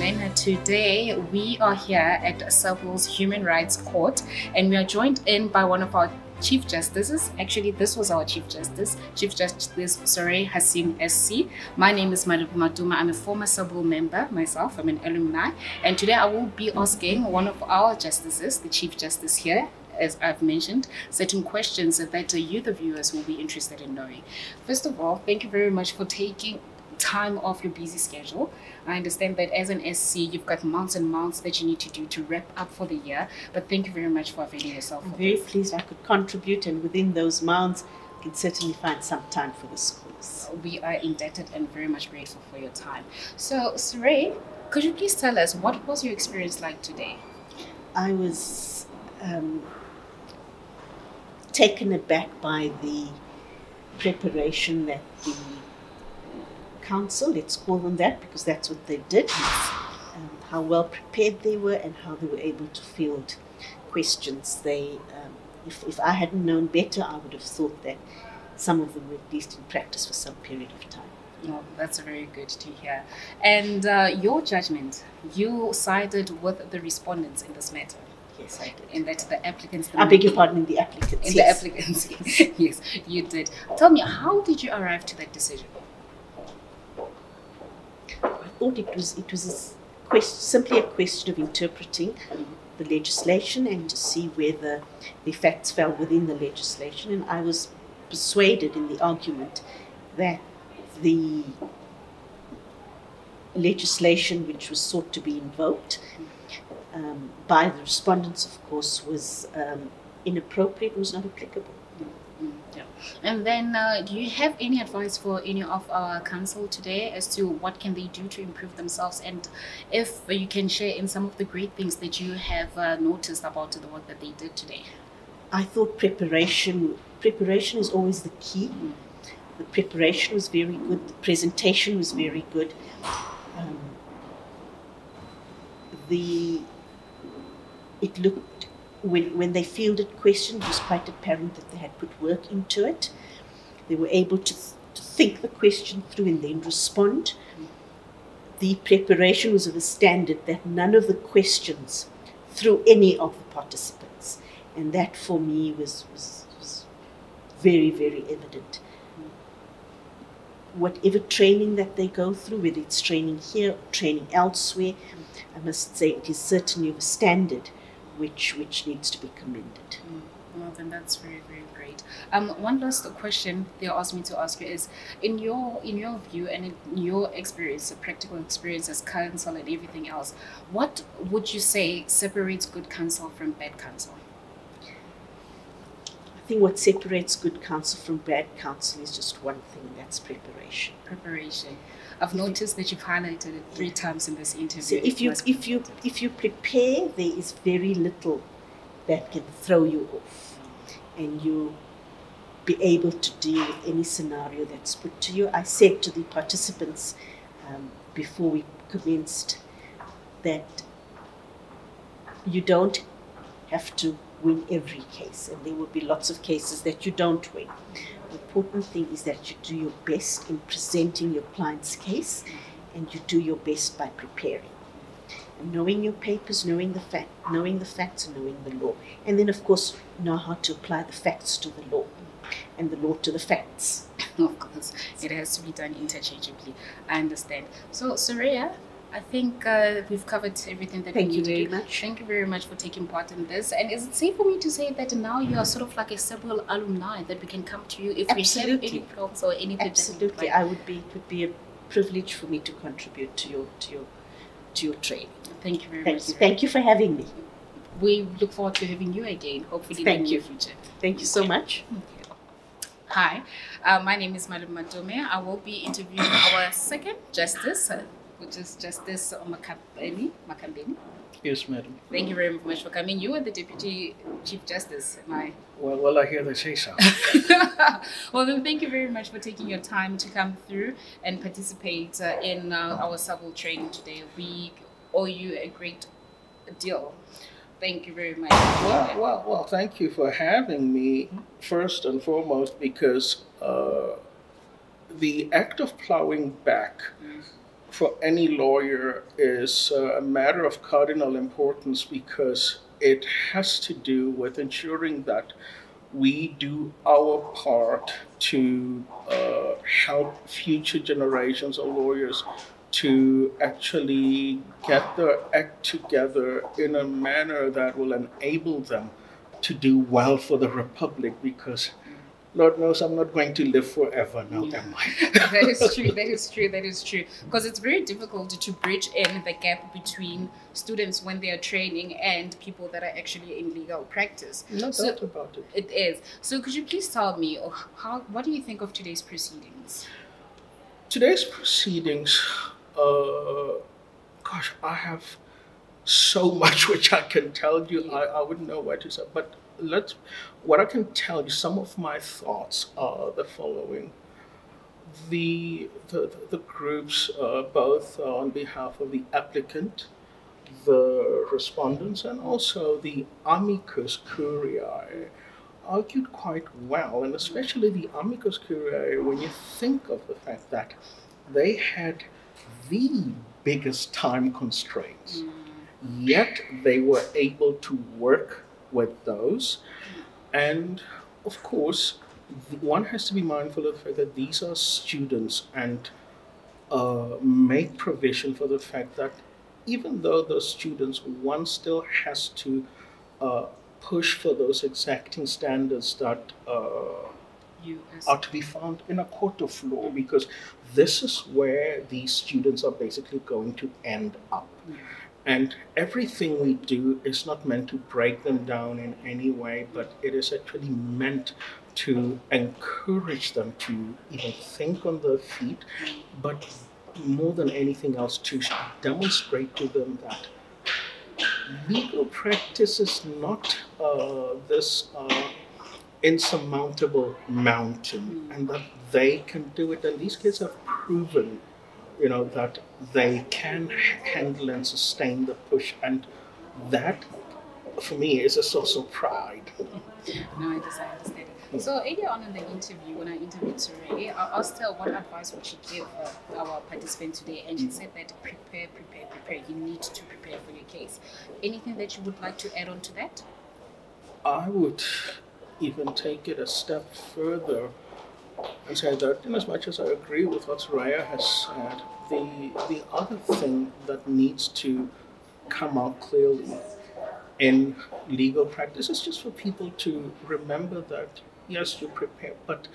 gentlemen. Today we are here at Saville's Human Rights Court and we are joined in by one of our Chief Justices. Actually, this was our Chief Justice, Chief Justice Soraya Hassim SC. My name is Malibu Maduma. I'm a former Saville member myself. I'm an alumni. And today I will be asking one of our justices, the Chief Justice here, as I've mentioned, certain questions that uh, you, the viewers, will be interested in knowing. First of all, thank you very much for taking time off your busy schedule. I understand that as an SC, you've got months and months that you need to do to wrap up for the year. But thank you very much for availing yourself. I'm very pleased I could contribute, and within those months, I can certainly find some time for the schools. We are indebted and very much grateful for your time. So, Soraya, could you please tell us what was your experience like today? I was um, taken aback by the preparation that the counsel, let's call them that because that's what they did, um, how well prepared they were and how they were able to field questions. They, um, if, if I hadn't known better, I would have thought that some of them were at least in practice for some period of time. Oh, that's very good to hear. And uh, your judgment, you sided with the respondents in this matter. Yes, I did. In that the applicants. The I beg your pardon, in the applicants. In yes. the applicants, yes, you did. Tell me, how did you arrive to that decision? Thought it was it was a simply a question of interpreting the legislation and to see whether the facts fell within the legislation. And I was persuaded in the argument that the legislation which was sought to be invoked um, by the respondents, of course, was um, inappropriate, was not applicable. Yeah. And then, uh, do you have any advice for any of our counsel today as to what can they do to improve themselves, and if you can share in some of the great things that you have uh, noticed about the work that they did today? I thought preparation preparation is always the key. Mm. The preparation was very good. The presentation was very good. Um, the it looked when when they fielded questions, it was quite apparent that they had put work into it. They were able to, th- to think the question through and then respond. The preparation was of a standard that none of the questions threw any of the participants, and that for me was was, was very very evident. Whatever training that they go through, whether it's training here or training elsewhere, I must say it is certainly of a standard which which needs to be commended. Mm. Well, then that's very, very great. Um, one last question they asked me to ask you is, in your in your view and in your experience, the practical experience as counsel and everything else, what would you say separates good counsel from bad counsel? Think what separates good counsel from bad counsel is just one thing, that's preparation. Preparation. I've noticed that you've highlighted it three times in this interview. So if you if you if you prepare, there is very little that can throw you off, and you be able to deal with any scenario that's put to you. I said to the participants um, before we commenced that you don't have to win every case, and there will be lots of cases that you don't win. The important thing is that you do your best in presenting your client's case, and you do your best by preparing. And knowing your papers, knowing the fact, knowing the facts, and knowing the law, and then of course know how to apply the facts to the law, and the law to the facts. Of course, it has to be done interchangeably. I understand. So, Soraya, I think uh, we've covered everything that Thank we you needed. very much. Thank you very much for taking part in this. And is it safe for me to say that now you are sort of like a several alumni that we can come to you if we have any problems or anything? Absolutely? I would be. It would be a privilege for me to contribute to your to your to your training. Thank you very Thank much. you. Thank you for having me. We look forward to having you again, hopefully in Thank the near you. future. Thank you so much. Hi, uh, my name is Malum Matome. I will be interviewing our second justice, uh, which is Justice Makambeni. Makambeni. Yes, madam. Thank you very much for coming. You are the Deputy Chief Justice. Am I? Well, well, I hear they say so. well, then, thank you very much for taking your time to come through and participate uh, in uh, our civil training today. We owe you a great deal. Thank you very much. well, well, well, thank you for having me first and foremost because uh, the act of plowing back for any lawyer is a matter of cardinal importance because it has to do with ensuring that we do our part to uh, help future generations of lawyers to actually get their act together in a manner that will enable them to do well for the republic because Lord knows I'm not going to live forever now, Yeah. am I? that is true. That is true. That is true. Because it's very difficult to bridge in the gap between students when they are training and people that are actually in legal practice. No So- doubt about it. It is. So could you please tell me oh, how? What do you think of today's proceedings? Today's proceedings, uh, gosh, I have so much which I can tell you. I, I wouldn't know where to start. but let's. What I can tell you, some of my thoughts are the following. The the, the groups, uh, both on behalf of the applicant, the respondents, and also the amicus curiae, argued quite well, and especially the amicus curiae, when you think of the fact that they had the biggest time constraints, yet they were able to work with those. And of course, one has to be mindful of the fact that these are students and uh, make provision for the fact that even though those students, one still has to uh, push for those exacting standards that uh, You are to be found in a court of law because this is where these students are basically going to end up. And everything we do is not meant to break them down in any way, but it is actually meant to encourage them to even think on their feet, but more than anything else, to demonstrate to them that legal practice is not uh, this uh, insurmountable mountain and that they can do it. And these kids have proven, you know, that they can handle and sustain the push. And that, for me, is a source of pride. No. I understand. So earlier on in the interview, when I interviewed Surrey, I asked her what advice would she give uh, our participant today, and she said that prepare, prepare, prepare. You need to prepare for your case. Anything that you would like to add on to that? I would even take it a step further say that, in as much as I agree with what Soraya has said, the the other thing that needs to come out clearly in legal practice is just for people to remember that yes, you prepare, but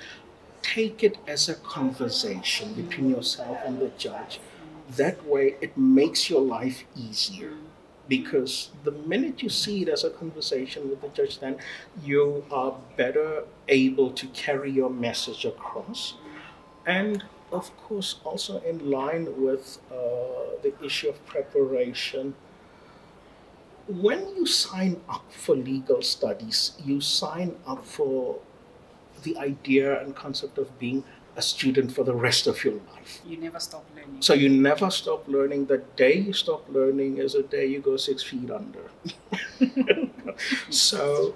take it as a conversation between yourself and the judge. That way, it makes your life easier because the minute you see it as a conversation with the judge, then you are better able to carry your message across. And of course, also in line with uh, the issue of preparation, when you sign up for legal studies, you sign up for the idea and concept of being a student for the rest of your life. You never stop learning. So you never stop learning. The day you stop learning is the day you go six feet under. so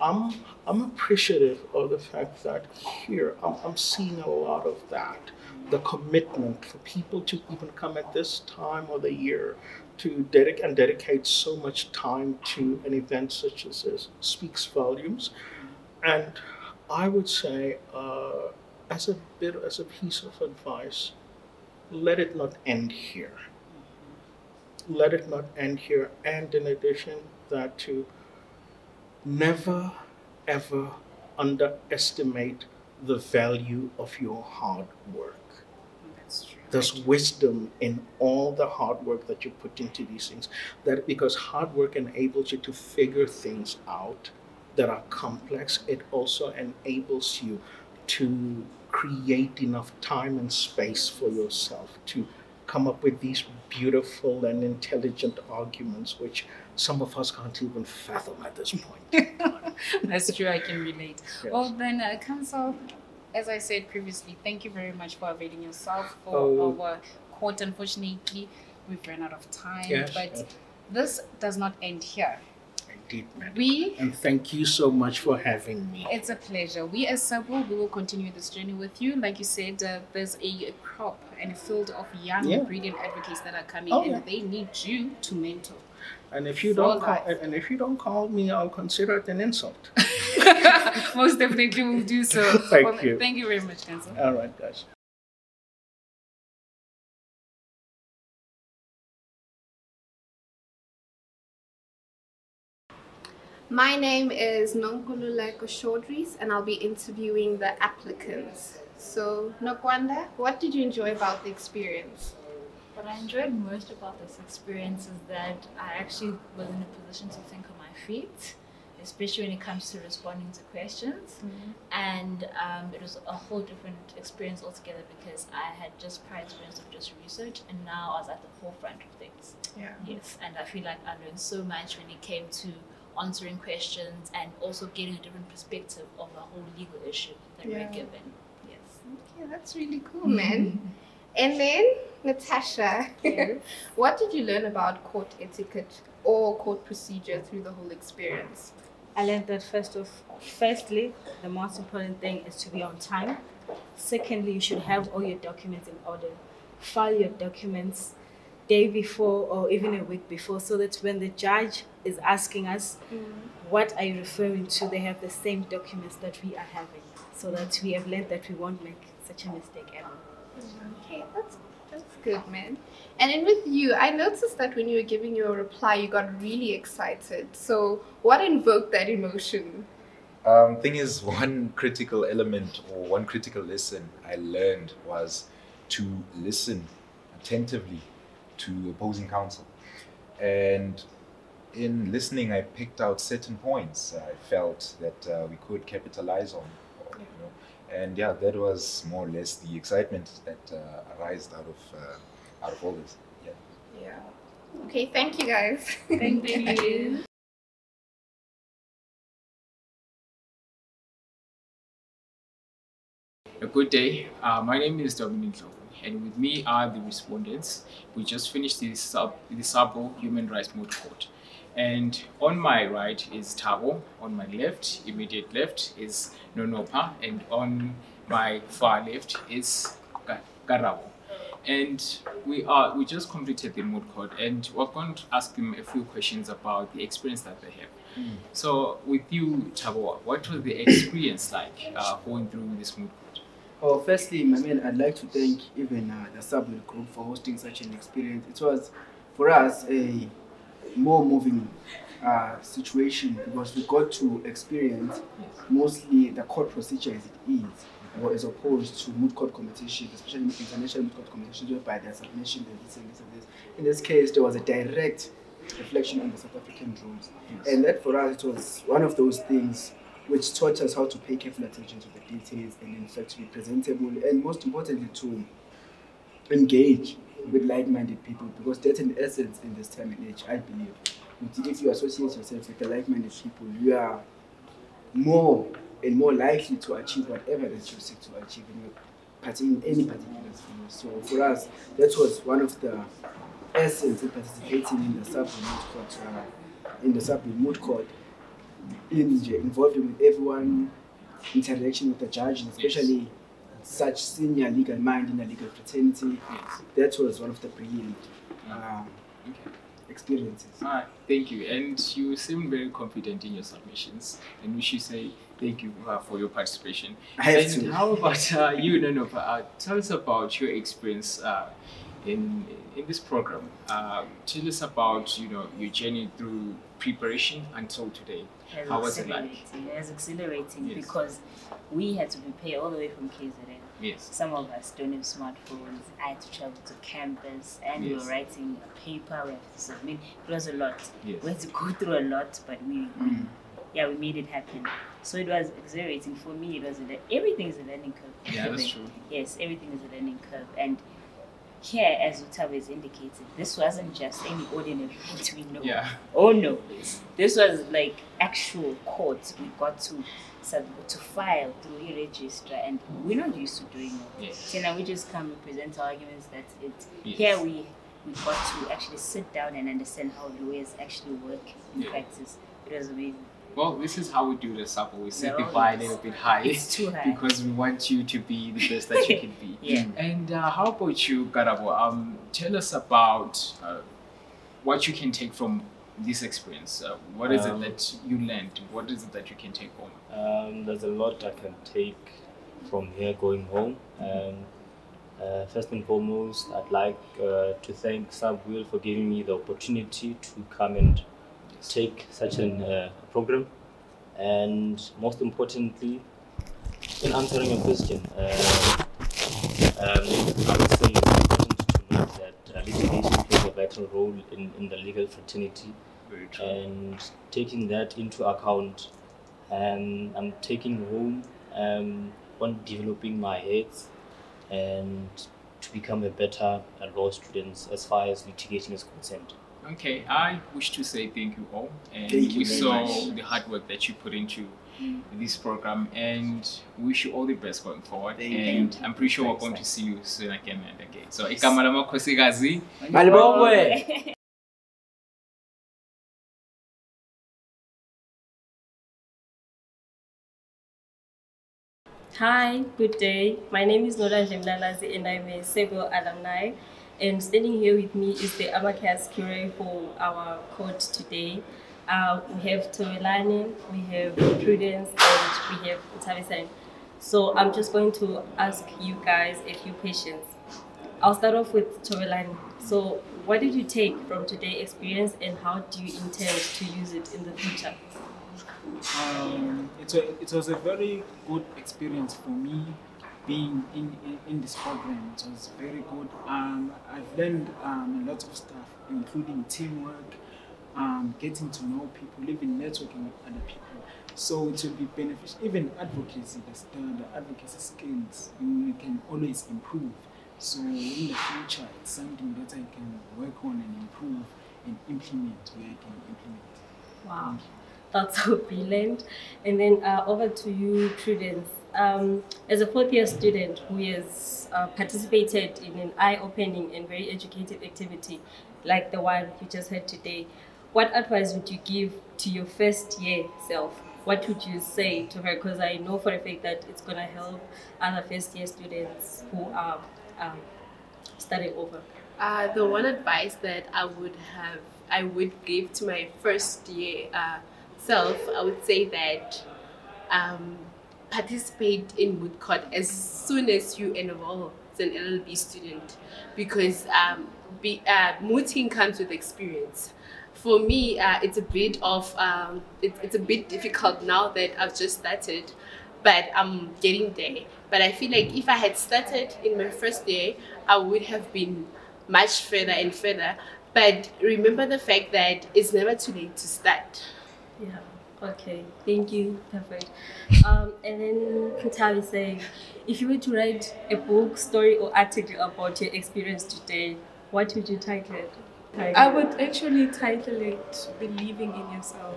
I'm I'm appreciative of the fact that here I'm, I'm seeing a lot of that. The commitment for people to even come at this time of the year to dedicate and dedicate so much time to an event such as this speaks volumes. And I would say, uh, as a bit as a piece of advice, let it not end here. Mm-hmm. Let it not end here. And in addition, that to never ever underestimate the value of your hard work. That's true. There's wisdom in all the hard work that you put into these things. That because hard work enables you to figure things out that are complex, it also enables you to create enough time and space for yourself to come up with these beautiful and intelligent arguments, which some of us can't even fathom at this point. That's true. I can relate. Yes. Well, then, uh, Counsel, as I said previously, thank you very much for availing yourself for Oh. our court. Unfortunately, we've run out of time, Yes, but yes. this does not end here. Madam. We And thank you so much for having me. It's a pleasure. We as Sabo, we will continue this journey with you. Like you said, uh, there's a crop and a field of young, Yeah. brilliant advocates that are coming, Oh, and yeah. they need you to mentor. And if you don't call, and if you don't call me, I'll consider it an insult. Most definitely we'll do so. Thank Well, you. Thank you very much, Cancel. All right, guys. My name is Nonkululeko Chaudhries and I'll be interviewing the applicants. So, Nokwanda, what did you enjoy about the experience? What I enjoyed most about this experience is that I actually was in a position to think on my feet, especially when it comes to responding to questions. And um, it was a whole different experience altogether because I had just prior experience of just research, and now I was at the forefront of things. Yeah. Yes, and I feel like I learned so much when it came to answering questions and also getting a different perspective of the whole legal issue that Yeah. we're given. Yes. Okay, that's really cool, man. And then, Natasha, what did you learn about court etiquette or court procedure through the whole experience? I learned that first of firstly, the most important thing is to be on time. Secondly, you should have all your documents in order. File your documents day before or even a week before so that when the judge is asking us what are you referring to, they have the same documents that we are having. So that we have learned that we won't make such a mistake ever. Okay, that's that's good, man. And then with you, I noticed that when you were giving your reply, you got really excited. So, what invoked that emotion? Um, thing is, one critical element or one critical lesson I learned was to listen attentively to opposing counsel. And in listening, I picked out certain points I felt that uh, we could capitalize on. You know? And yeah, that was more or less the excitement that uh, arose out of uh, out of all this. Yeah. Yeah. Okay, thank you guys. Thank you. A good day. Uh, my name is Dominic Lowe, and with me are the respondents. We just finished the sub the Sabo Human Rights Moot Court. And on my right is Tabo, on my left, immediate left, is Nonopa, and on my far left is Karabo. And we are we just completed the moot court, and we're going to ask them a few questions about the experience that they have. So, with you, Tabo, what was the experience like uh, going through this moot court? Well, firstly, my man, I'd like to thank even uh, the Subway Group for hosting such an experience. It was, for us, a more moving uh, situation because we got to experience mostly the court procedure as it is, or as opposed to moot court competitions, especially international moot court competitions, whereby there's submission and this and this and this. In this case, there was a direct reflection on the South African rules. And that for us, it was one of those things which taught us how to pay careful attention to the details and in fact to be presentable and most importantly to engage with like-minded people because that's in essence in this time and age I believe if you associate yourself with the like-minded people you are more and more likely to achieve whatever that you seek to achieve in any particular field. So for us that was one of the essence in participating in the sub moot court uh, in the sub moot court in involving with everyone, interaction with the judge, especially such senior legal mind in a legal fraternity. Yes. That was one of the brilliant um, Okay. experiences. Alright, thank you. And you seem very confident in your submissions, and we should say thank you uh, for your participation. I have and to. how about uh, you, Nanopa? Uh, tell us about your experience uh, in in this program. Uh, tell us about you know your journey through preparation until today. It How was it like? exhilarating. It was exhilarating Yes. because we had to prepare all the way from KZN. Yes. Some of us don't have smartphones. I had to travel to campus and we were writing a paper. We have to submit. It was a lot. Yes. We had to go through a lot, but we, we Mm. yeah, we made it happen. So it was exhilarating for me. It was a, le- everything is a learning curve. Yeah, that's true. Yes, everything is a learning curve. And here, as Utabe has indicated, this wasn't just any ordinary court we know. Yeah. Oh no, this was like actual court. We got to to file through a registrar, and we're not used to doing that. Yes. So now we just come and present our arguments. that it. Yes. Here we we got to actually sit down and understand how lawyers actually work in Yeah. practice. It was amazing. Well, this is how we do the supper. We set the bar a little bit high It's too high. because we want you to be the best that you can be. Yeah. And uh, how about you, Karabo? Um, tell us about uh, what you can take from this experience. Uh, what is Um, it that you learned? What is it that you can take home? Um, there's a lot I can take from here going home. Um, uh, first and foremost, I'd like uh, to thank Subwheel for giving me the opportunity to come and take such an uh, program. And most importantly, in answering your question, uh, um, I would say it's important to note that uh, litigation plays a vital role in, in the legal fraternity Very true. and taking that into account, um, I'm taking home um, on developing my heads and to become a better uh, law student as far as litigating is concerned. Okay, I wish to say thank you all, and Thank you we very saw much. the hard work that you put into mm. this program, and wish you all the best going forward. Thank you. and I'm pretty sure we're going to see you soon again and again. So, igama lamakhosikazi. Malibongwe. Hi, good day. My name is Nola Jemlalazi and I'm a Sebo alumni. And standing here with me is the amicus curiae for our court today. Uh, we have Torelani, we have Prudence, and we have Tavisan. So I'm just going to ask you guys a few questions. I'll start off with Torelani. So, what did you take from today's experience and how do you intend to use it in the future? Um, it, it was a very good experience for me being in, in, in this program. It was very good. Um, I've learned um, a lot of stuff, including teamwork, um, getting to know people, even networking with other people. So it will be beneficial. Even advocacy, the, the, advocacy skills, you can always improve. So in the future, it's something that I can work on and improve and implement where I can implement. Wow, that's so brilliant. And then uh, over to you, Prudence. Um, as a fourth year student who has uh, participated in an eye opening and very educative activity like the one you just had today, what advice would you give to your first year self? What would you say to her? Because I know for a fact that it's going to help other first year students who are um, over. Uh, the one advice that I would have, I would give to my first year uh, self, I would say that um, participate in moot court as soon as you enroll as an LLB student, because um, be, uh, mooting comes with experience. For me, uh, it's a bit of um, it, it's a bit difficult now that I've just started, but I'm getting there. But I feel like if I had started in my first day, I would have been much further and further. But remember the fact that it's never too late to start. Yeah. Okay. Thank you. Perfect. Um, and then Tavi saying, if you were to write a book, story, or article about your experience today, what would you title it? I would actually title it Believing in Yourself.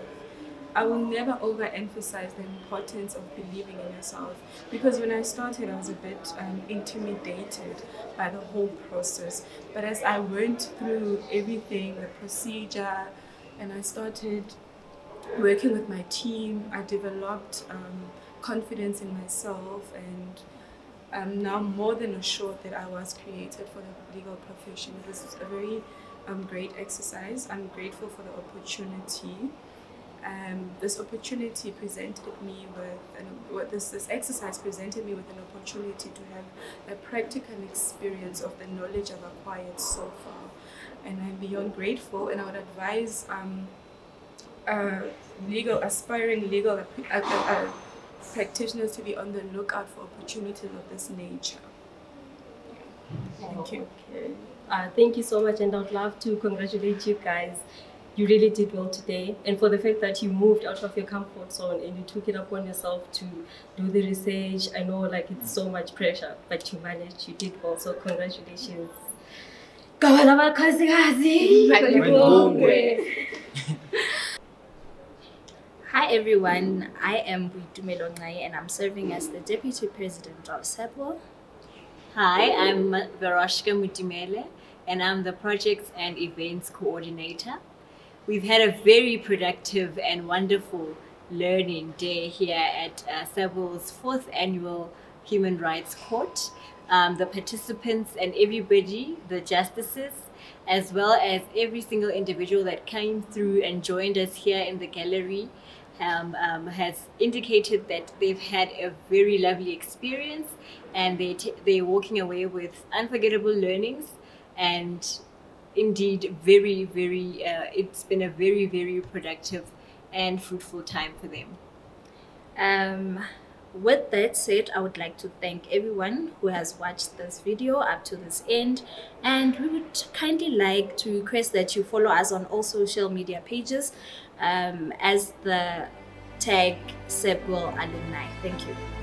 I will never overemphasize the importance of believing in yourself because when I started, I was a bit um, intimidated by the whole process. But as I went through everything, the procedure, and I started working with my team, I developed um, confidence in myself and I'm now more than assured that I was created for the legal profession. It was a very um, great exercise. I'm grateful for the opportunity. Um, this opportunity presented me with, an, this, this exercise presented me with an opportunity to have a practical experience of the knowledge I've acquired so far. And I'm beyond grateful, and I would advise um, uh, legal, aspiring legal uh, uh, uh, practitioners to be on the lookout for opportunities of this nature. Thank you. Okay. Uh, thank you so much, and I'd love to congratulate you guys. You really did well today, and for the fact that you moved out of your comfort zone and you took it upon yourself to do the research. I know, like, it's so much pressure, but you managed. You did well, so congratulations. Gabala bakhazikazi. Hi everyone, I am Buitumelo Ngai and I'm serving as the Deputy President of SEPO. Hi, I'm Veroshka Mutimele and I'm the Projects and Events Coordinator. we've had a very productive and wonderful learning day here at uh, SABO's fourth annual Human Rights Court. Um, the participants and everybody, the justices, as well as every single individual that came through and joined us here in the gallery um, um, has indicated that they've had a very lovely experience and they t- they're walking away with unforgettable learnings and indeed very very uh, it's been a very very productive and fruitful time for them. Um, with that said, I would like to thank everyone who has watched this video up to this end. And we would kindly like to request that you follow us on all social media pages um, as the tag Sepwell Alumni. Thank you.